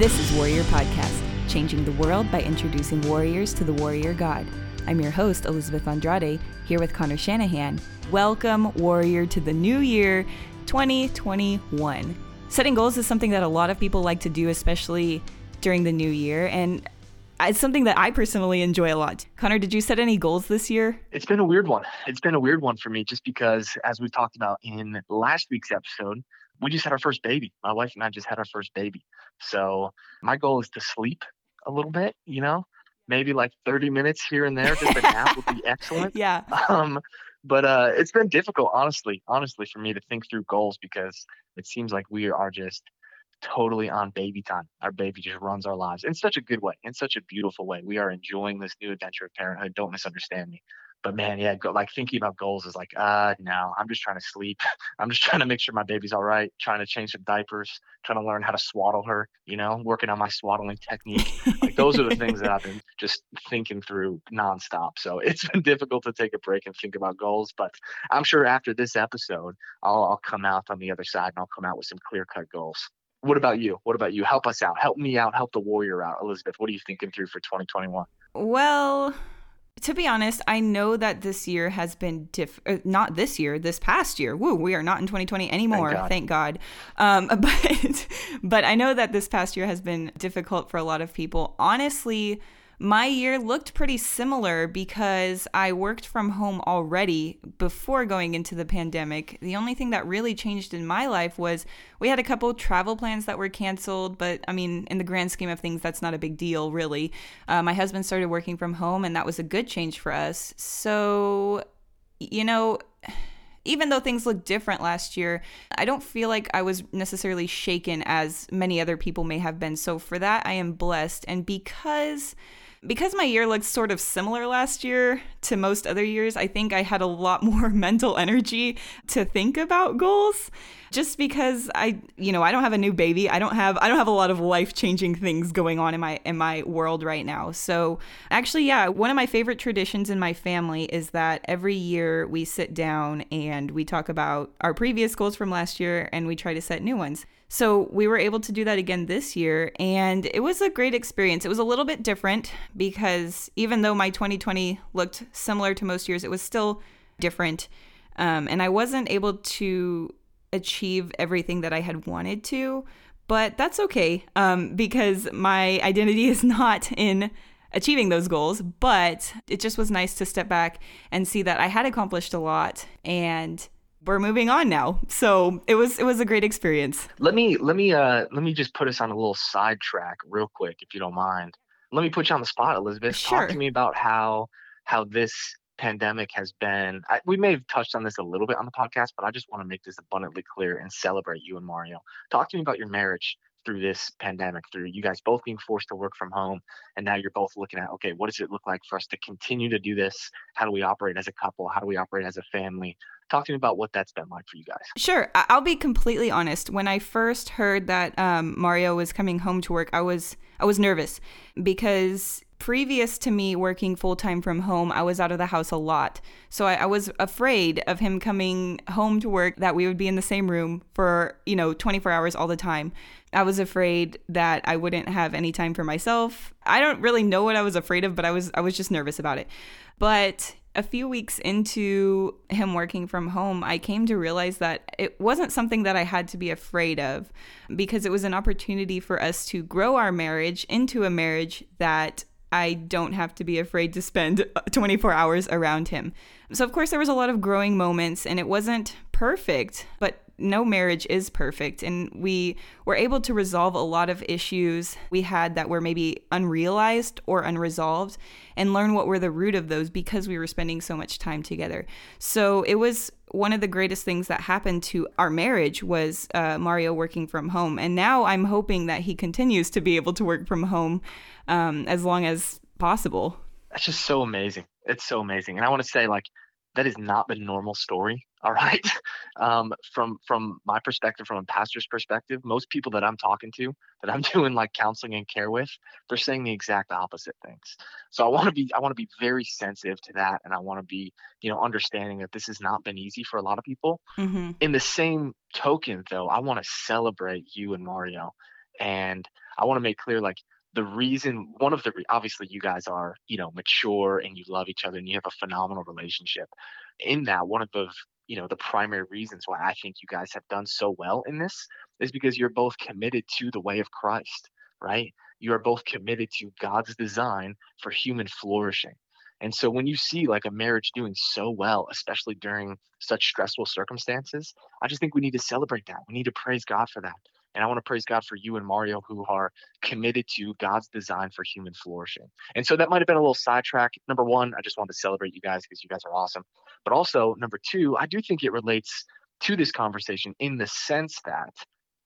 This is Warrior Podcast, changing the world by introducing warriors to the warrior god. I'm your host, Elizabeth Andrade, here with Connor Shanahan. Welcome, warrior, to the new year 2021. Setting goals is something that a lot of people like to do, especially during the new year. And it's something that I personally enjoy a lot. Connor, did you set any goals this year? It's been a weird one. It's been a weird one for me just because, as we talked about in last week's episode, we just had our first baby. My wife and I just had our first baby. So my goal is to sleep a little bit, you know, maybe like 30 minutes here and there. Just a nap would be excellent. Yeah. Um, but uh, it's been difficult, honestly, honestly, for me to think through goals because it seems like we are just totally on baby time. Our baby just runs our lives in such a good way, in such a beautiful way. We are enjoying this new adventure of parenthood. Don't misunderstand me. But man, yeah, go, like thinking about goals is like, uh, no, I'm just trying to sleep. I'm just trying to make sure my baby's all right, trying to change some diapers, trying to learn how to swaddle her, you know, working on my swaddling technique. like those are the things that I've been just thinking through nonstop. So it's been difficult to take a break and think about goals. But I'm sure after this episode, I'll, I'll come out on the other side and I'll come out with some clear cut goals what about you? What about you? Help us out. Help me out. Help the warrior out. Elizabeth, what are you thinking through for 2021? Well, to be honest, I know that this year has been diff. Uh, not this year, this past year. Woo, we are not in 2020 anymore. Thank God. Thank God. Um, but but I know that this past year has been difficult for a lot of people. Honestly my year looked pretty similar because I worked from home already before going into the pandemic. The only thing that really changed in my life was we had a couple travel plans that were canceled, but I mean, in the grand scheme of things, that's not a big deal, really. Uh, my husband started working from home, and that was a good change for us. So, you know, even though things looked different last year, I don't feel like I was necessarily shaken as many other people may have been. So for that, I am blessed. And because because my year looked sort of similar last year to most other years, I think I had a lot more mental energy to think about goals just because I, you know, I don't have a new baby. I don't have I don't have a lot of life-changing things going on in my in my world right now. So, actually, yeah, one of my favorite traditions in my family is that every year we sit down and we talk about our previous goals from last year and we try to set new ones. So we were able to do that again this year, and it was a great experience. It was a little bit different because even though my 2020 looked similar to most years, it was still different. Um, and I wasn't able to achieve everything that I had wanted to, but that's okay um, because my identity is not in achieving those goals. But it just was nice to step back and see that I had accomplished a lot and we're moving on now. So it was it was a great experience. Let me let me uh let me just put us on a little sidetrack real quick, if you don't mind. Let me put you on the spot, Elizabeth. Sure. Talk to me about how how this pandemic has been. I, we may have touched on this a little bit on the podcast, but I just want to make this abundantly clear and celebrate you and Mario. Talk to me about your marriage through this pandemic, through you guys both being forced to work from home, and now you're both looking at okay, what does it look like for us to continue to do this? How do we operate as a couple? How do we operate as a family? Talk to me about what that's been like for you guys. Sure. I'll be completely honest. When I first heard that um, Mario was coming home to work, I was I was nervous because previous to me working full time from home, I was out of the house a lot. So I, I, was afraid of him coming home to work that we would be in the same room for, you know, 24 hours all the time. I was afraid that I wouldn't have any time for myself. I don't really know what I was afraid of, but I was I was just nervous about it. But a few weeks into him working from home, I came to realize that it wasn't something that I had to be afraid of because it was an opportunity for us to grow our marriage into a marriage that I don't have to be afraid to spend 24 hours around him. So, of course, there was a lot of growing moments, and it wasn't perfect, but no marriage is perfect. And we were able to resolve a lot of issues we had that were maybe unrealized or unresolved and learn what were the root of those because we were spending so much time together. So it was one of the greatest things that happened to our marriage was uh, Mario working from home. And now I'm hoping that he continues to be able to work from home um, as long as possible. That's just so amazing. It's so amazing. And I want to say, like, that is not the normal story all right? Um, from from my perspective from a pastor's perspective most people that i'm talking to that i'm doing like counseling and care with they're saying the exact opposite things. So i want to be i want to be very sensitive to that and i want to be you know understanding that this has not been easy for a lot of people. Mm-hmm. in the same token though i want to celebrate you and mario and I want to make clear like the reason one of the obviously you guys are you know mature and you love each other and you have a phenomenal relationship. In that one of the you know the primary reasons why i think you guys have done so well in this is because you're both committed to the way of christ right? You are both committed to god's design for human flourishing. And so when you see like a marriage doing so well especially during such stressful circumstances i just think we need to celebrate that. We need to praise god for that and I want to praise God for you and Mario who are committed to God's design for human flourishing. And so that might have been a little sidetrack. Number one, I just wanted to celebrate you guys because you guys are awesome. But also, number two, I do think it relates to this conversation in the sense that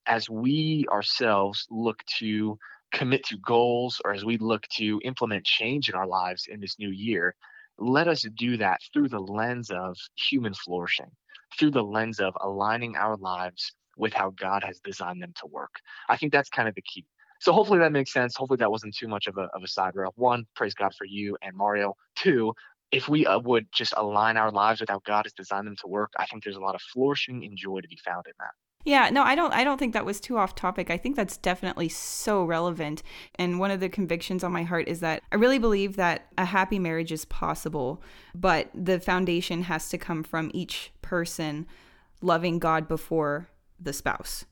as we ourselves look to commit to goals or as we look to implement change in our lives in this new year, let us do that through the lens of human flourishing, through the lens of aligning our lives with how God has designed them to work. I think that's kind of the key. So hopefully that makes sense. Hopefully that wasn't too much of a, of a side rail. One, praise God for you and Mario. Two, if we uh, would just align our lives with how God has designed them to work, I think there's a lot of flourishing and joy to be found in that. Yeah, no, I don't I don't think that was too off topic. I think that's definitely so relevant. And one of the convictions on my heart is that I really believe that a happy marriage is possible, but the foundation has to come from each person loving God before the spouse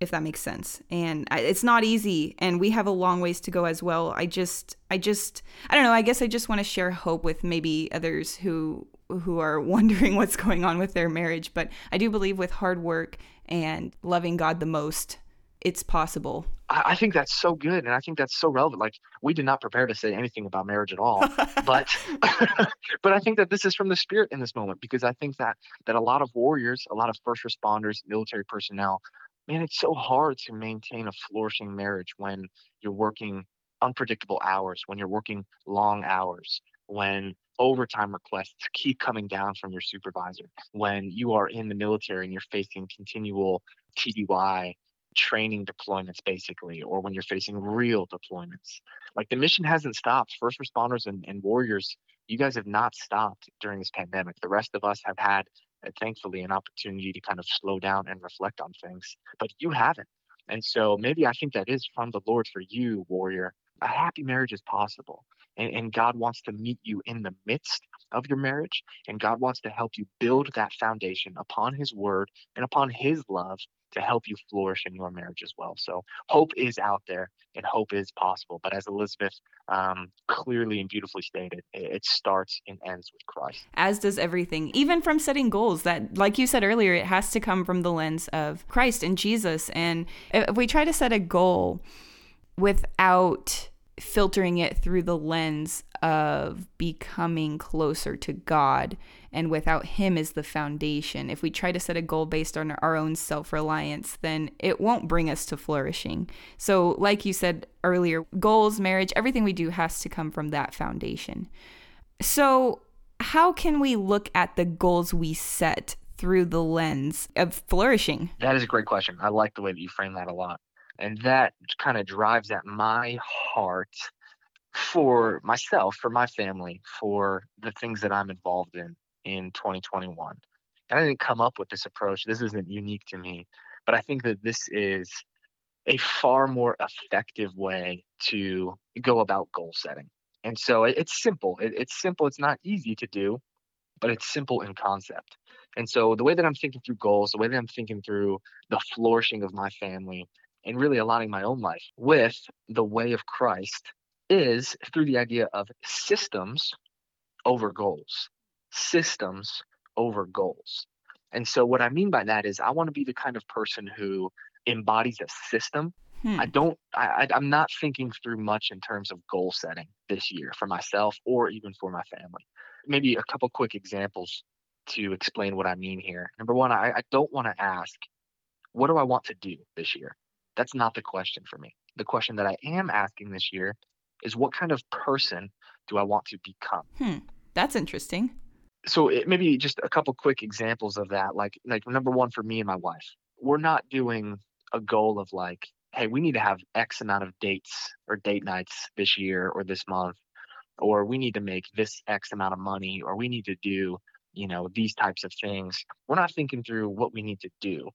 if that makes sense. And it's not easy and we have a long ways to go as well. I just i just i don't know i guess i just want to share hope with maybe others who who are wondering what's going on with their marriage but i do believe with hard work and loving god the most it's possible. I, think that's so good and i think that's so relevant. Like we did not prepare to say anything about marriage at all but but i think that this is from the spirit in this moment because i think that that a lot of warriors a lot of first responders military personnel man it's so hard to maintain a flourishing marriage when you're working unpredictable hours when you're working long hours when overtime requests keep coming down from your supervisor when you are in the military and you're facing continual TDY training deployments basically or when you're facing real deployments. Like the mission hasn't stopped. First responders and, and warriors you guys have not stopped during this pandemic. The rest of us have had uh, thankfully an opportunity to kind of slow down and reflect on things but you haven't. And so maybe i think that is from the lord for you warrior. A happy marriage is possible and, and god wants to meet you in the midst of your marriage and god wants to help you build that foundation upon his word and upon his love to help you flourish in your marriage as well. So hope is out there and hope is possible. But as Elizabeth um, clearly and beautifully stated, it, starts and ends with Christ. As does everything, even from setting goals that, like you said earlier, it has to come from the lens of Christ and Jesus. And if we try to set a goal without filtering it through the lens of becoming closer to God and without Him as the foundation. If we try to set a goal based on our own self reliance, then it won't bring us to flourishing. So, like you said earlier, goals, marriage, everything we do has to come from that foundation. So, how can we look at the goals we set through the lens of flourishing? That is a great question. I like the way that you frame that a lot. And that kind of drives at my heart for myself, for my family, for the things that I'm involved in in 2021. And I didn't come up with this approach. This isn't unique to me, but I think that this is a far more effective way to go about goal setting. And so it's simple. it's simple. It's not easy to do, but it's simple in concept. And so the way that I'm thinking through goals, the way that I'm thinking through the flourishing of my family, and really aligning my own life with the way of Christ is through the idea of systems over goals systems over goals. And so, what I mean by that is, I want to be the kind of person who embodies a system. Hmm. I don't, I, I'm not thinking through much in terms of goal setting this year for myself or even for my family. Maybe a couple quick examples to explain what I mean here. Number one, I, I don't want to ask, what do I want to do this year? That's not the question for me. The question that I am asking this year is, what kind of person do I want to become? Hmm. That's interesting so it, maybe just a couple quick examples of that like like number one for me and my wife we're not doing a goal of like hey we need to have x amount of dates or date nights this year or this month or we need to make this x amount of money or we need to do you know these types of things we're not thinking through what we need to do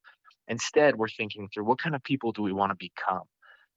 instead we're thinking through what kind of people do we want to become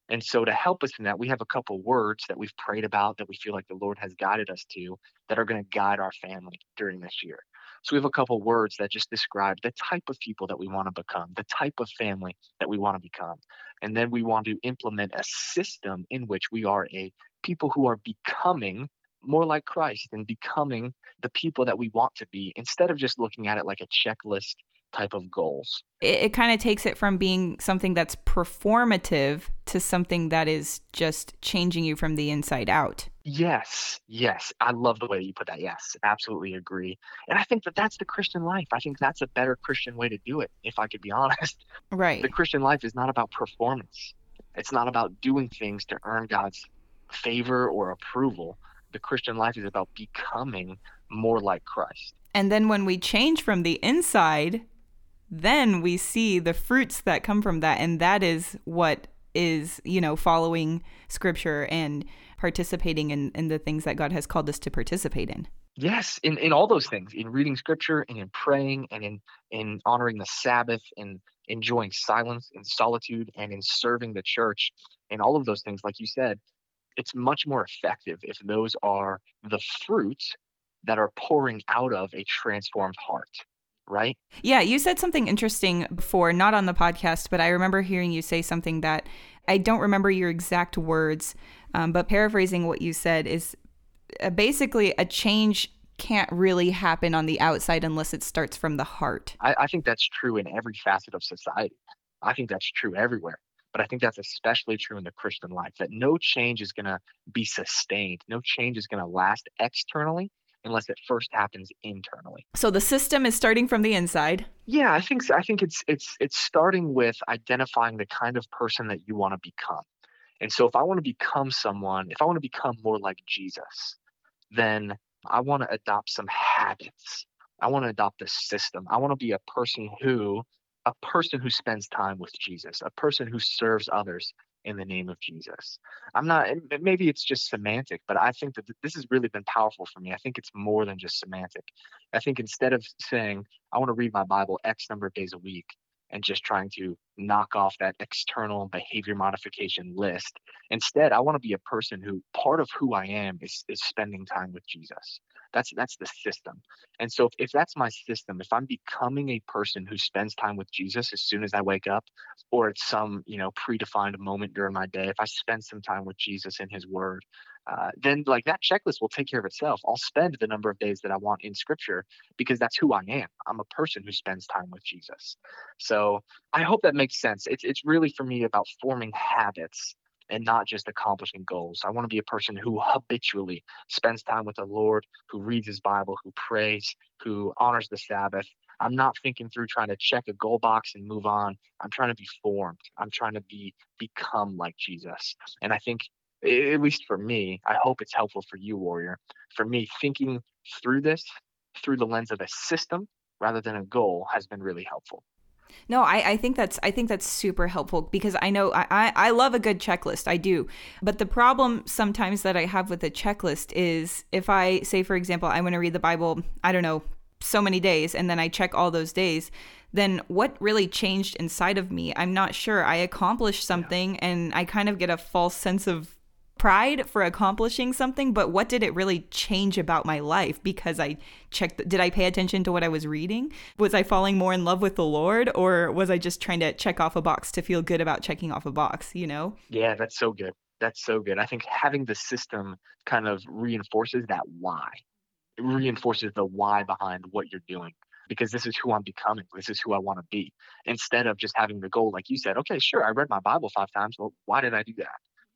And so, to help us in that, we have a couple words that we've prayed about that we feel like the Lord has guided us to that are going to guide our family during this year. So, we have a couple words that just describe the type of people that we want to become, the type of family that we want to become. And then we want to implement a system in which we are a people who are becoming more like Christ and becoming the people that we want to be instead of just looking at it like a checklist type of goals. It, it kind of takes it from being something that's performative to something that is just changing you from the inside out. Yes, yes. I love the way you put that. Yes, absolutely agree. And I think that that's the Christian life. I think that's a better Christian way to do it, if I could be honest. Right. The Christian life is not about performance, it's not about doing things to earn God's favor or approval. The Christian life is about becoming more like Christ. And then when we change from the inside, then we see the fruits that come from that. And that is what is, you know, following scripture and participating in, in the things that God has called us to participate in. Yes, in, in all those things, in reading scripture and in praying and in, in honoring the Sabbath and enjoying silence and solitude and in serving the church and all of those things, like you said, it's much more effective if those are the fruit that are pouring out of a transformed heart right? Yeah, you said something interesting before, not on the podcast, but I remember hearing you say something that I don't remember your exact words, um, but paraphrasing what you said is uh, basically a change can't really happen on the outside unless it starts from the heart. I, I think that's true in every facet of society. I think that's true everywhere. But I think that's especially true in the Christian life that no change is going to be sustained. No change is going to last externally unless it first happens internally. So the system is starting from the inside. Yeah, I think so. I think it's it's it's starting with identifying the kind of person that you want to become. And so if I want to become someone, if I want to become more like Jesus, then I want to adopt some habits. I want to adopt a system. I want to be a person who a person who spends time with Jesus, a person who serves others, in the name of Jesus. I'm not, maybe it's just semantic, but I think that this has really been powerful for me. I think it's more than just semantic. I think instead of saying, I want to read my Bible X number of days a week and just trying to knock off that external behavior modification list, instead, I want to be a person who part of who I am is, is spending time with Jesus. That's that's the system. And so if, if that's my system, if I'm becoming a person who spends time with Jesus as soon as I wake up, or at some you know predefined moment during my day, if I spend some time with Jesus in His Word, uh, then like that checklist will take care of itself. I'll spend the number of days that I want in Scripture because that's who I am. I'm a person who spends time with Jesus. So I hope that makes sense. It's it's really for me about forming habits and not just accomplishing goals. I want to be a person who habitually spends time with the Lord, who reads his Bible, who prays, who honors the Sabbath. I'm not thinking through trying to check a goal box and move on. I'm trying to be formed. I'm trying to be become like Jesus. And I think at least for me, I hope it's helpful for you, Warrior. For me, thinking through this through the lens of a system rather than a goal has been really helpful. No, I, I think that's I think that's super helpful because I know I, I love a good checklist. I do. But the problem sometimes that I have with a checklist is if I say, for example, I want to read the Bible, I don't know, so many days, and then I check all those days, then what really changed inside of me? I'm not sure. I accomplished something yeah. and I kind of get a false sense of pride for accomplishing something, but what did it really change about my life because I checked did I pay attention to what I was reading? Was I falling more in love with the Lord or was I just trying to check off a box to feel good about checking off a box, you know? Yeah, that's so good. That's so good. I think having the system kind of reinforces that why. It reinforces the why behind what you're doing because this is who I'm becoming. This is who I want to be. Instead of just having the goal, like you said, okay, sure, I read my Bible five times. Well, why did I do that?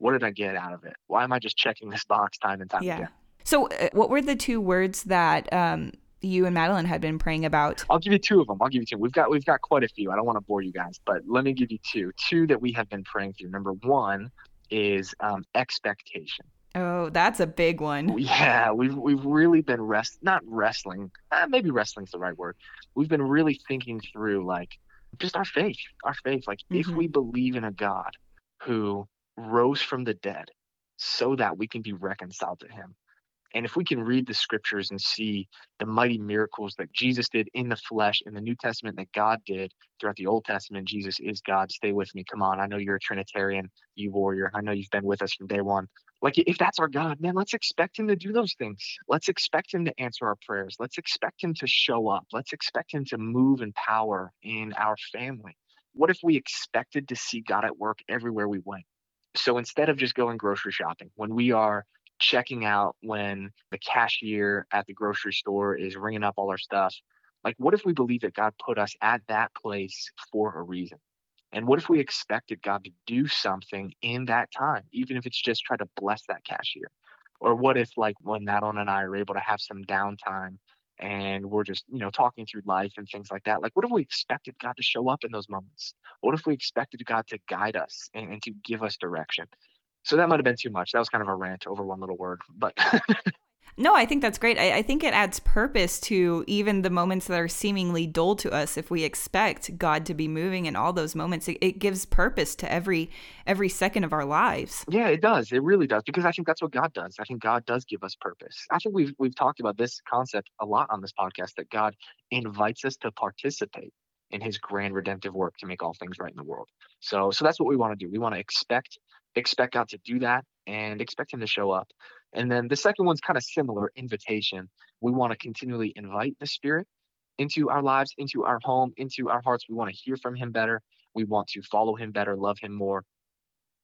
What did I get out of it? Why am I just checking this box time and time yeah. again? So, uh, what were the two words that um, you and Madeline had been praying about? I'll give you two of them. I'll give you two. We've got we've got quite a few. I don't want to bore you guys, but let me give you two. Two that we have been praying through. Number one is um, expectation. Oh, that's a big one. Yeah, we've we've really been rest not wrestling. Uh, maybe wrestling's the right word. We've been really thinking through like just our faith, our faith. Like mm-hmm. if we believe in a God who rose from the dead so that we can be reconciled to him. And if we can read the scriptures and see the mighty miracles that Jesus did in the flesh in the New Testament that God did throughout the Old Testament, Jesus is God. Stay with me. Come on. I know you're a Trinitarian, you warrior. I know you've been with us from day one. Like, if that's our God, man, let's expect him to do those things. Let's expect him to answer our prayers. Let's expect him to show up. Let's expect him to move in power in our family. What if we expected to see God at work everywhere we went? So instead of just going grocery shopping, when we are checking out when the cashier at the grocery store is ringing up all our stuff. Like, what if we believe that God put us at that place for a reason? And what if we expected God to do something in that time, even if it's just try to bless that cashier? Or what if, like, when Madeline and I are able to have some downtime and we're just, you know, talking through life and things like that? Like, what if we expected God to show up in those moments? What if we expected God to guide us and, and to give us direction? So that might have been too much. That was kind of a rant over one little word, but. no, I think that's great. I, I, think it adds purpose to even the moments that are seemingly dull to us. If we expect God to be moving in all those moments, it, it gives purpose to every every second of our lives. Yeah, it does. It really does because I think that's what God does. I think God does give us purpose. I think we've we've talked about this concept a lot on this podcast that God invites us to participate in His grand redemptive work to make all things right in the world. So so that's what we want to do. We want to expect expect God to do that and expect Him to show up. And then the second one's kind of similar invitation. We want to continually invite the Spirit into our lives, into our home, into our hearts. We want to hear from Him better. We want to follow Him better, love Him more.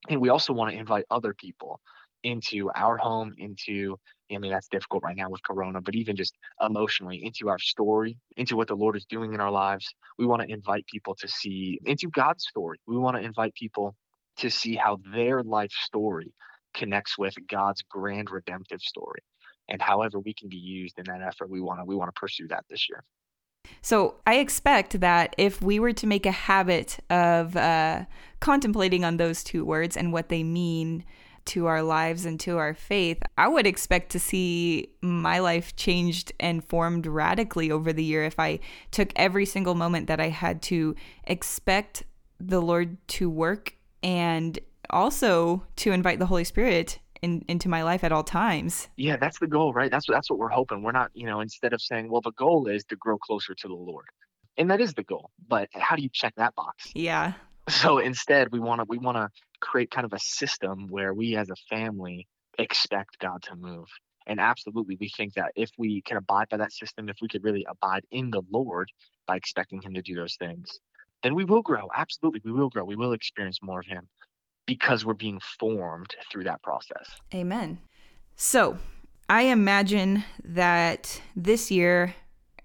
And we also want to invite other people into our home, into, I mean, that's difficult right now with Corona, but even just emotionally, into our story, into what the Lord is doing in our lives. We want to invite people to see into God's story. We want to invite people to see how their life story connects with God's grand redemptive story. And however we can be used in that effort, we want to we want to pursue that this year. So I expect that if we were to make a habit of uh, contemplating on those two words and what they mean to our lives and to our faith, I would expect to see my life changed and formed radically over the year if I took every single moment that I had to expect the Lord to work and also to invite the Holy Spirit in, into my life at all times. Yeah, that's the goal, right? That's what that's what we're hoping. We're not, you know, instead of saying, well, the goal is to grow closer to the Lord, and that is the goal. But how do you check that box? Yeah. So instead, we want to we want to create kind of a system where we as a family expect God to move. And absolutely, we think that if we can abide by that system, if we could really abide in the Lord by expecting Him to do those things, then we will grow. Absolutely, we will grow. We will experience more of Him because we're being formed through that process. Amen. So I imagine that this year,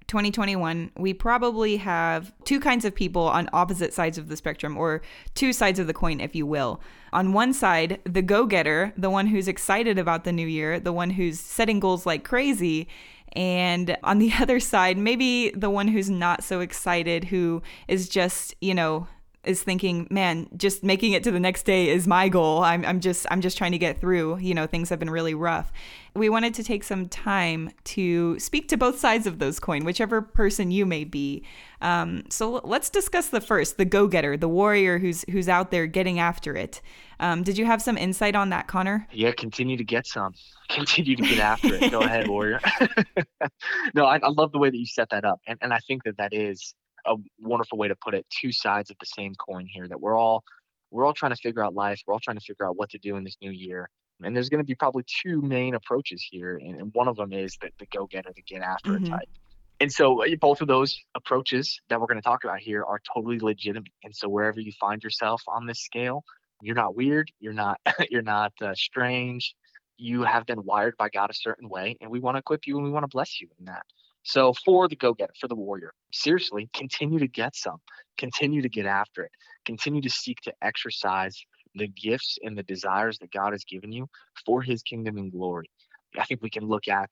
2021, we probably have two kinds of people on opposite sides of the spectrum, or two sides of the coin, if you will. On one side, the go getter, the one who's excited about the new year, the one who's setting goals like crazy. And on the other side, maybe the one who's not so excited, who is just, you know, is thinking, man, just making it to the next day is my goal. I'm, I'm just I'm just trying to get through. You know, things have been really rough. We wanted to take some time to speak to both sides of those coin, whichever person you may be. Um, so let's discuss the first, the go-getter, the warrior who's who's out there getting after it. Um, did you have some insight on that, Connor? Yeah, continue to get some. Continue to get after it. Go ahead, warrior. no, I, I love the way that you set that up, and and I think that that is a wonderful way to put it. Two sides of the same coin here. That we're all we're all trying to figure out life. We're all trying to figure out what to do in this new year. And there's going to be probably two main approaches here, and, and one of them is the, the go getter, the get after mm-hmm. type. And so uh, both of those approaches that we're going to talk about here are totally legitimate. And so wherever you find yourself on this scale, you're not weird, you're not you're not uh, strange. You have been wired by God a certain way, and we want to equip you and we want to bless you in that. So for the go-getter, for the warrior, seriously, continue to get some. Continue to get after it. Continue to seek to exercise the gifts and the desires that God has given you for his kingdom and glory. I think we can look at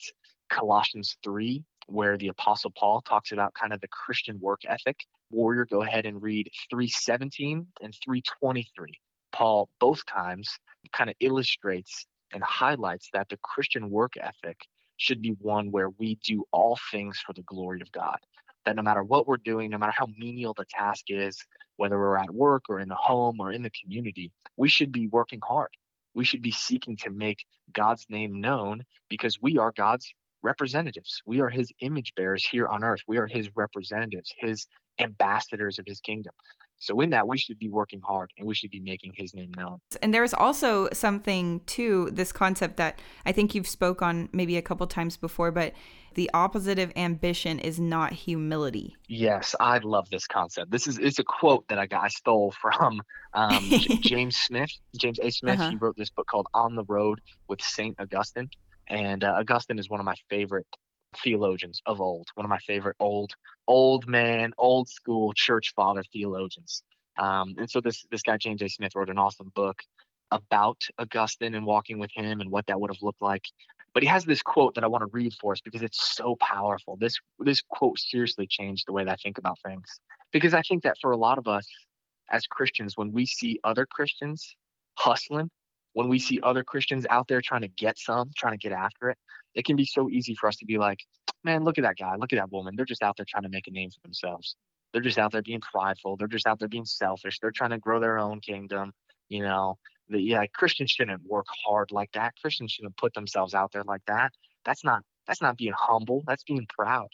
Colossians 3, where the Apostle Paul talks about kind of the Christian work ethic. Warrior, go ahead and read 317 and 323. Paul, both times, kind of illustrates and highlights that the Christian work ethic should be one where we do all things for the glory of God. That no matter what we're doing, no matter how menial the task is, whether we're at work or in the home or in the community, we should be working hard. We should be seeking to make God's name known because we are God's representatives. We are his image bearers here on earth. We are his representatives, his ambassadors of his kingdom. So in that, we should be working hard and we should be making his name known. And there's also something to this concept that I think you've spoke on maybe a couple times before, but the opposite of ambition is not humility. Yes, I love this concept. This is it's a quote that I got I stole from um, James Smith, James A. Smith. Uh-huh. He wrote this book called On the Road with Saint Augustine, and uh, Augustine is one of my favorite theologians of old, one of my favorite old, old man, old school church father theologians. Um, and so this this guy James A. Smith wrote an awesome book about Augustine and walking with him and what that would have looked like. But he has this quote that I want to read for us because it's so powerful. This this quote seriously changed the way that I think about things. Because I think that for a lot of us as Christians, when we see other Christians hustling, when we see other Christians out there trying to get some, trying to get after it, it can be so easy for us to be like, man, look at that guy, look at that woman. They're just out there trying to make a name for themselves. They're just out there being prideful. They're just out there being selfish. They're trying to grow their own kingdom. You know, the, yeah, Christians shouldn't work hard like that. Christians shouldn't put themselves out there like that. That's not that's not being humble. That's being proud.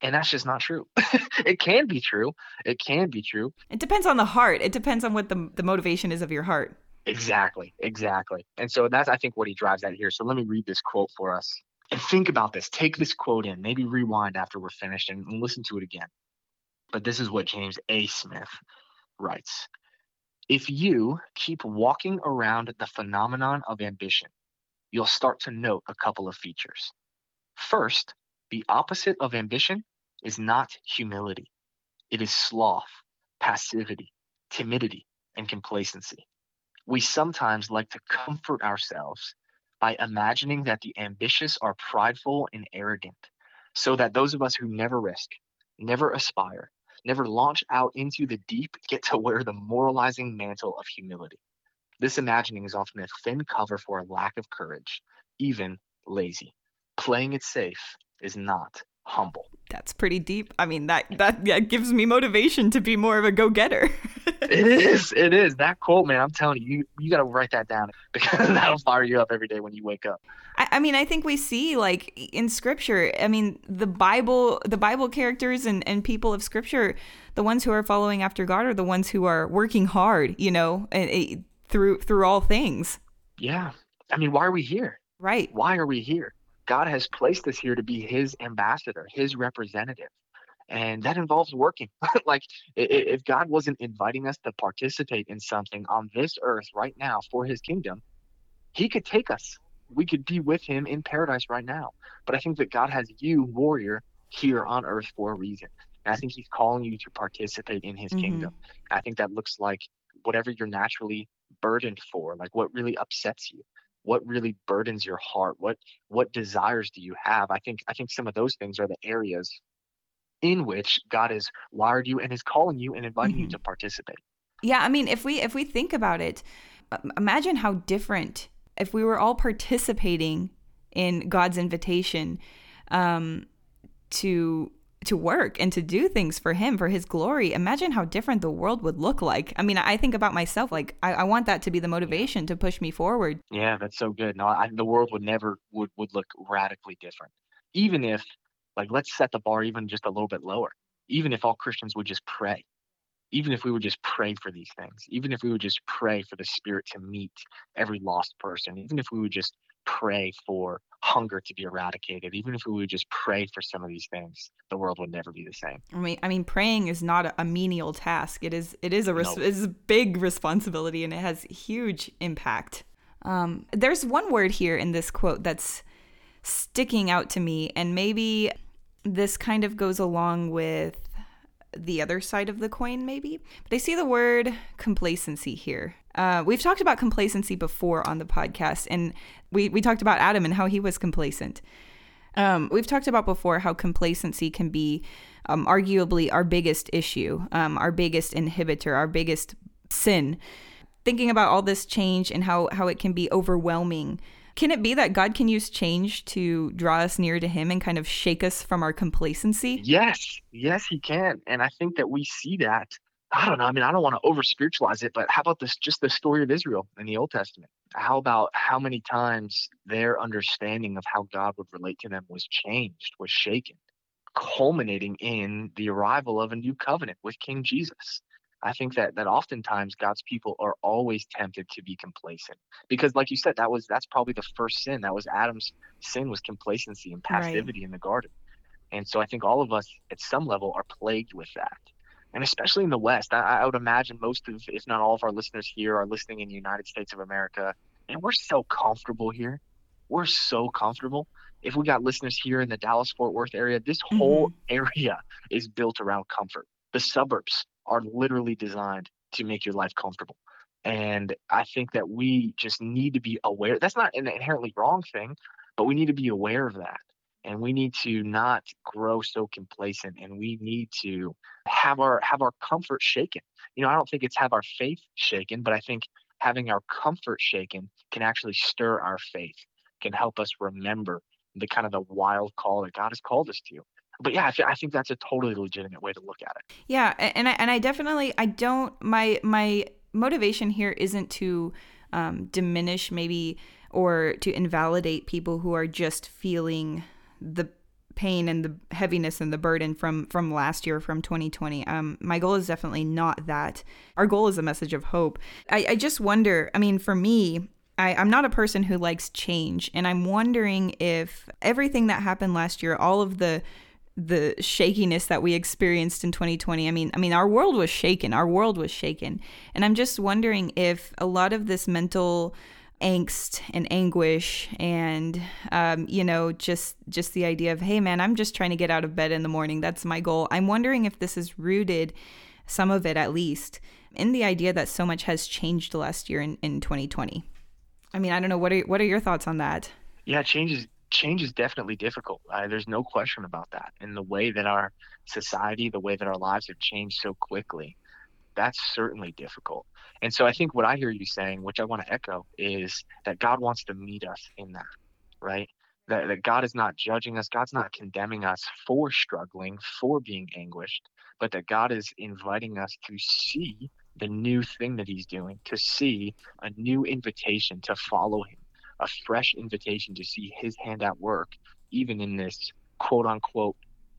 And that's just not true. it can be true. It can be true. It depends on the heart. It depends on what the the motivation is of your heart. Exactly. Exactly. And so that's I think what he drives at here. So let me read this quote for us. And think about this. Take this quote in, maybe rewind after we're finished and, listen to it again. But this is what James A. Smith writes If you keep walking around the phenomenon of ambition, you'll start to note a couple of features. First, the opposite of ambition is not humility, it is sloth, passivity, timidity, and complacency. We sometimes like to comfort ourselves by imagining that the ambitious are prideful and arrogant, so that those of us who never risk, never aspire, never launch out into the deep get to wear the moralizing mantle of humility. This imagining is often a thin cover for a lack of courage, even lazy. Playing it safe is not humble. That's pretty deep. I mean, that that yeah, gives me motivation to be more of a go-getter. it is. It is. That quote, man, I'm telling you, you, you got to write that down because that'll fire you up every day when you wake up. I, I, mean, I think we see like in scripture, I mean, the Bible, the Bible characters and, and people of scripture, the ones who are following after God are the ones who are working hard, you know, and, and, through through all things. Yeah. I mean, why are we here? Right. Why are we here? God has placed us here to be his ambassador, his representative. And that involves working. like, if God wasn't inviting us to participate in something on this earth right now for his kingdom, he could take us. We could be with him in paradise right now. But I think that God has you, warrior, here on earth for a reason. And I think he's calling you to participate in his mm-hmm. kingdom. I think that looks like whatever you're naturally burdened for, like what really upsets you what really burdens your heart what what desires do you have i think i think some of those things are the areas in which god has wired you and is calling you and inviting mm-hmm. you to participate. Yeah i mean if we if we think about it imagine how different if we were all participating in god's invitation um to to work and to do things for him for his glory. Imagine how different the world would look like. I mean i think about myself like i, I want that to be the motivation to push me forward. Yeah that's so good. No I, the world would never would, would look radically different. Even if like let's set the bar even just a little bit lower even if all christians would just pray even if we would just pray for these things even if we would just pray for the spirit to meet every lost person even if we would just pray for hunger to be eradicated, even if we would just pray for some of these things, the world would never be the same. I mean, I mean, praying is not a, menial task. It is, it is a, res- it is a big responsibility, and it has huge impact. Um, there's one word here in this quote that's sticking out to me, and maybe this kind of goes along with the other side of the coin, maybe. But I see the word complacency here. Uh, we've talked about complacency before on the podcast, and we, we talked about Adam and how he was complacent. Um, we've talked about before how complacency can be um, arguably our biggest issue, um, our biggest inhibitor, our biggest sin. Thinking about all this change and how, how it can be overwhelming can it be that God can use change to draw us near to Him and kind of shake us from our complacency? Yes, yes, He can. And I think that we see that I don't know. I mean, I don't want to over spiritualize it, but how about this? Just the story of Israel in the Old Testament. How about how many times their understanding of how God would relate to them was changed, was shaken, culminating in the arrival of a new covenant with King Jesus. I think that that oftentimes God's people are always tempted to be complacent because, like you said, that was that's probably the first sin. That was Adam's sin was complacency and passivity right. in the garden, and so I think all of us at some level are plagued with that, and especially in the West. I, I would imagine most of, if not all of our listeners here, are listening in the United States of America, and we're so comfortable here. We're so comfortable. If we got listeners here in the Dallas Fort Worth area, this whole mm-hmm. area is built around comfort. The suburbs are literally designed to make your life comfortable. And I think that we just need to be aware. That's not an inherently wrong thing, but we need to be aware of that. And we need to not grow so complacent and we need to have our have our comfort shaken. You know, I don't think it's have our faith shaken, but I think having our comfort shaken can actually stir our faith, can help us remember the kind of the wild call that God has called us to but yeah, I, th- I think that's a totally legitimate way to look at it. Yeah, and I and I definitely I don't my my motivation here isn't to um, diminish maybe or to invalidate people who are just feeling the pain and the heaviness and the burden from from last year from 2020 um my goal is definitely not that. Our goal is a message of hope. I, I just wonder i mean for me I, I'm not a person who likes change, and I'm wondering if everything that happened last year, all of the the shakiness that we experienced in 2020. I mean, I mean our world was shaken. Our world was shaken. And I'm just wondering if a lot of this mental angst and anguish and um, you know just just the idea of hey man i'm just trying to get out of bed in the morning that's my goal i'm wondering if this is rooted some of it at least in the idea that so much has changed last year in, in 2020 i mean i don't know what are what are your thoughts on that yeah change is change is definitely difficult. Uh, there's no question about that. And the way that our society, the way that our lives have changed so quickly, that's certainly difficult. And so I think what I hear you saying, which I want to echo, is that God wants to meet us in that, right? That, that God is not judging us, God's not condemning us for struggling, for being anguished, but that God is inviting us to see the new thing that He's doing, to see a new invitation to follow Him a fresh invitation to see his hand at work, even in this quote unquote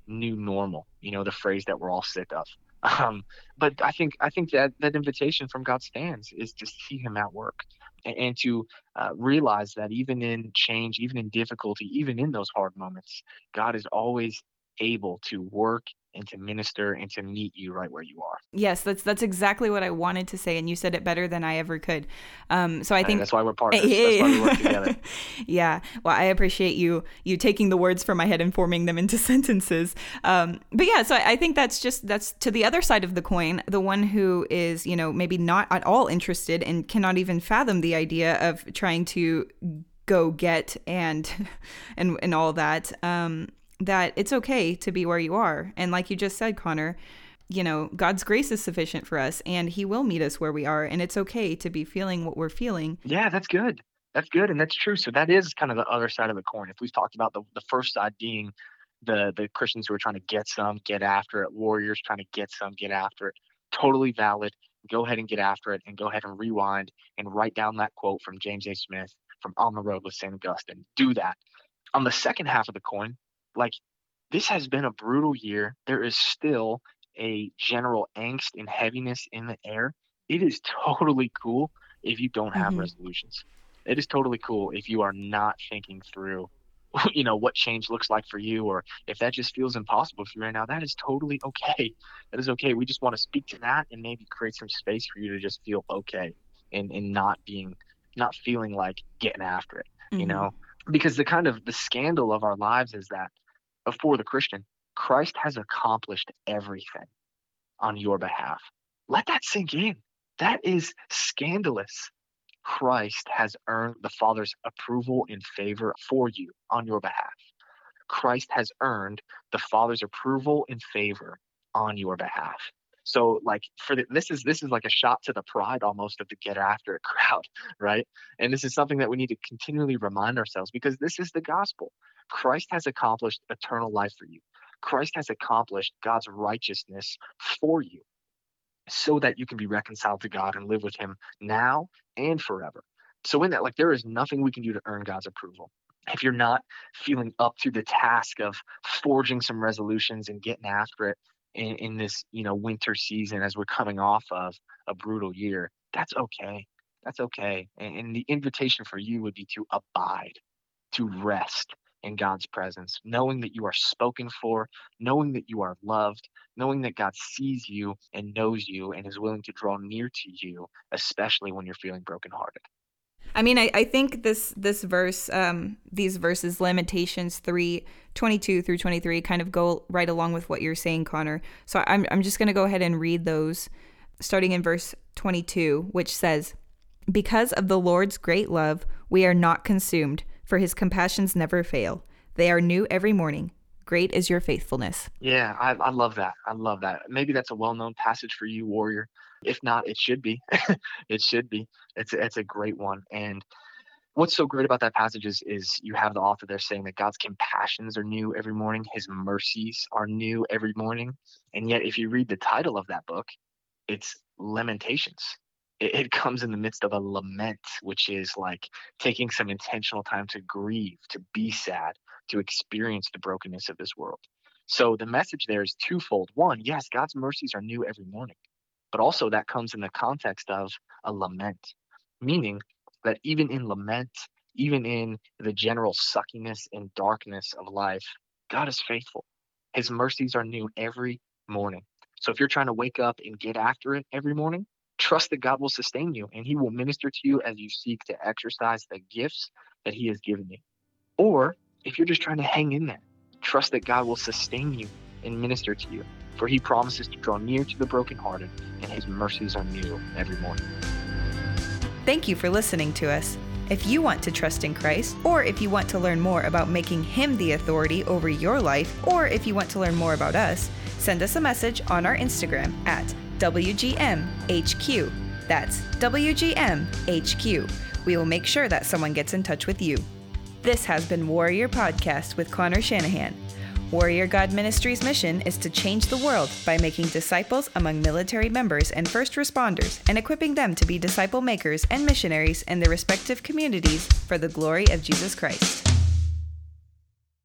new normal. You know, the phrase that we're all sick of. Um, but I think I think that that invitation from God stands is to see Him at work and, and to uh, realize that even in change, even in difficulty, even in those hard moments, God is always able to work and to minister and to meet you right where you are. Yes, that's that's exactly what I wanted to say, and you said it better than I ever could. Um, so I think that's why we're partners. that's why we work together. yeah, well, I appreciate you you taking the words from my head and forming them into sentences. Um, but yeah, so I, I think that's just that's to the other side of the coin. The one who is you know maybe not at all interested and cannot even fathom the idea of trying to go get and and and all that. Um, that it's okay to be where you are. And like you just said, Connor, you know, God's grace is sufficient for us and He will meet us where we are. And it's okay to be feeling what we're feeling. Yeah, that's good. That's good. And that's true. So that is kind of the other side of the coin. If we've talked about the, the first side being the the Christians who are trying to get some, get after it, warriors trying to get some, get after it. Totally valid. Go ahead and get after it and go ahead and rewind and write down that quote from James A. Smith from On the Road with St. Augustine. Do that. On the second half of the coin, like this has been a brutal year. There is still a general angst and heaviness in the air. It is totally cool if you don't have mm-hmm. resolutions. It is totally cool if you are not thinking through you know what change looks like for you or if that just feels impossible for you right now that is totally okay that is okay we just want to speak to that and maybe create some space for you to just feel okay and and not being not feeling like getting after it mm-hmm. you know because the kind of the scandal of our lives is that for the Christian, Christ has accomplished everything on your behalf. Let that sink in. That is scandalous. Christ has earned the Father's approval and favor for you on your behalf. Christ has earned the Father's approval and favor on your behalf. So like for the, this is this is like a shot to the pride almost of the get after it crowd, right? And this is something that we need to continually remind ourselves because this is the gospel. Christ has accomplished eternal life for you. Christ has accomplished God's righteousness for you. so that you can be reconciled to God and live with Him now and forever. So, in that, like, there is nothing we can do to earn God's approval. If you're not feeling up to the task of forging some resolutions and getting after it in, in this, you know, winter season as we're coming off of a brutal year, that's okay. That's okay. And, and the invitation for you would be to abide, to rest, in God's presence, knowing that you are spoken for, knowing that you are loved, knowing that God sees you and knows you and is willing to draw near to you, especially when you're feeling brokenhearted. I mean, I, I think this this verse, um, these verses, Lamentations 3, 22 through 23, kind of go right along with what you're saying, Connor. So I'm, I'm just going to go ahead and read those, starting in verse 22, which says, Because of the Lord's great love, we are not consumed for his compassions never fail. They are new every morning. Great is your faithfulness. Yeah, I, I love that. I love that. Maybe that's a well known passage for you, Warrior. If not, it should be. it should be. It's it's a great one. And what's so great about that passage is, is you have the author there saying that God's compassions are new every morning, his mercies are new every morning. And yet, if you read the title of that book, it's Lamentations it, it comes in the midst of a lament, which is like taking some intentional time to grieve, to be sad, to experience the brokenness of this world. So the message there is twofold. One, yes, God's mercies are new every morning, but also that comes in the context of a lament, meaning that even in lament, even in the general suckiness and darkness of life, God is faithful. His mercies are new every morning. So if you're trying to wake up and get after it every morning, trust that God will sustain you and He will minister to you as you seek to exercise the gifts that He has given you. Or if you're just trying to hang in there, trust that God will sustain you and minister to you. For He promises to draw near to the brokenhearted, and His mercies are new every morning. Thank you for listening to us. If you want to trust in Christ, or if you want to learn more about making Him the authority over your life, or if you want to learn more about us, send us a message on our Instagram at WGMHQ. That's WGMHQ. We will make sure that someone gets in touch with you. This has been Warrior Podcast with Connor Shanahan. Warrior God Ministries' mission is to change the world by making disciples among military members and first responders and equipping them to be disciple makers and missionaries in their respective communities for the glory of Jesus Christ.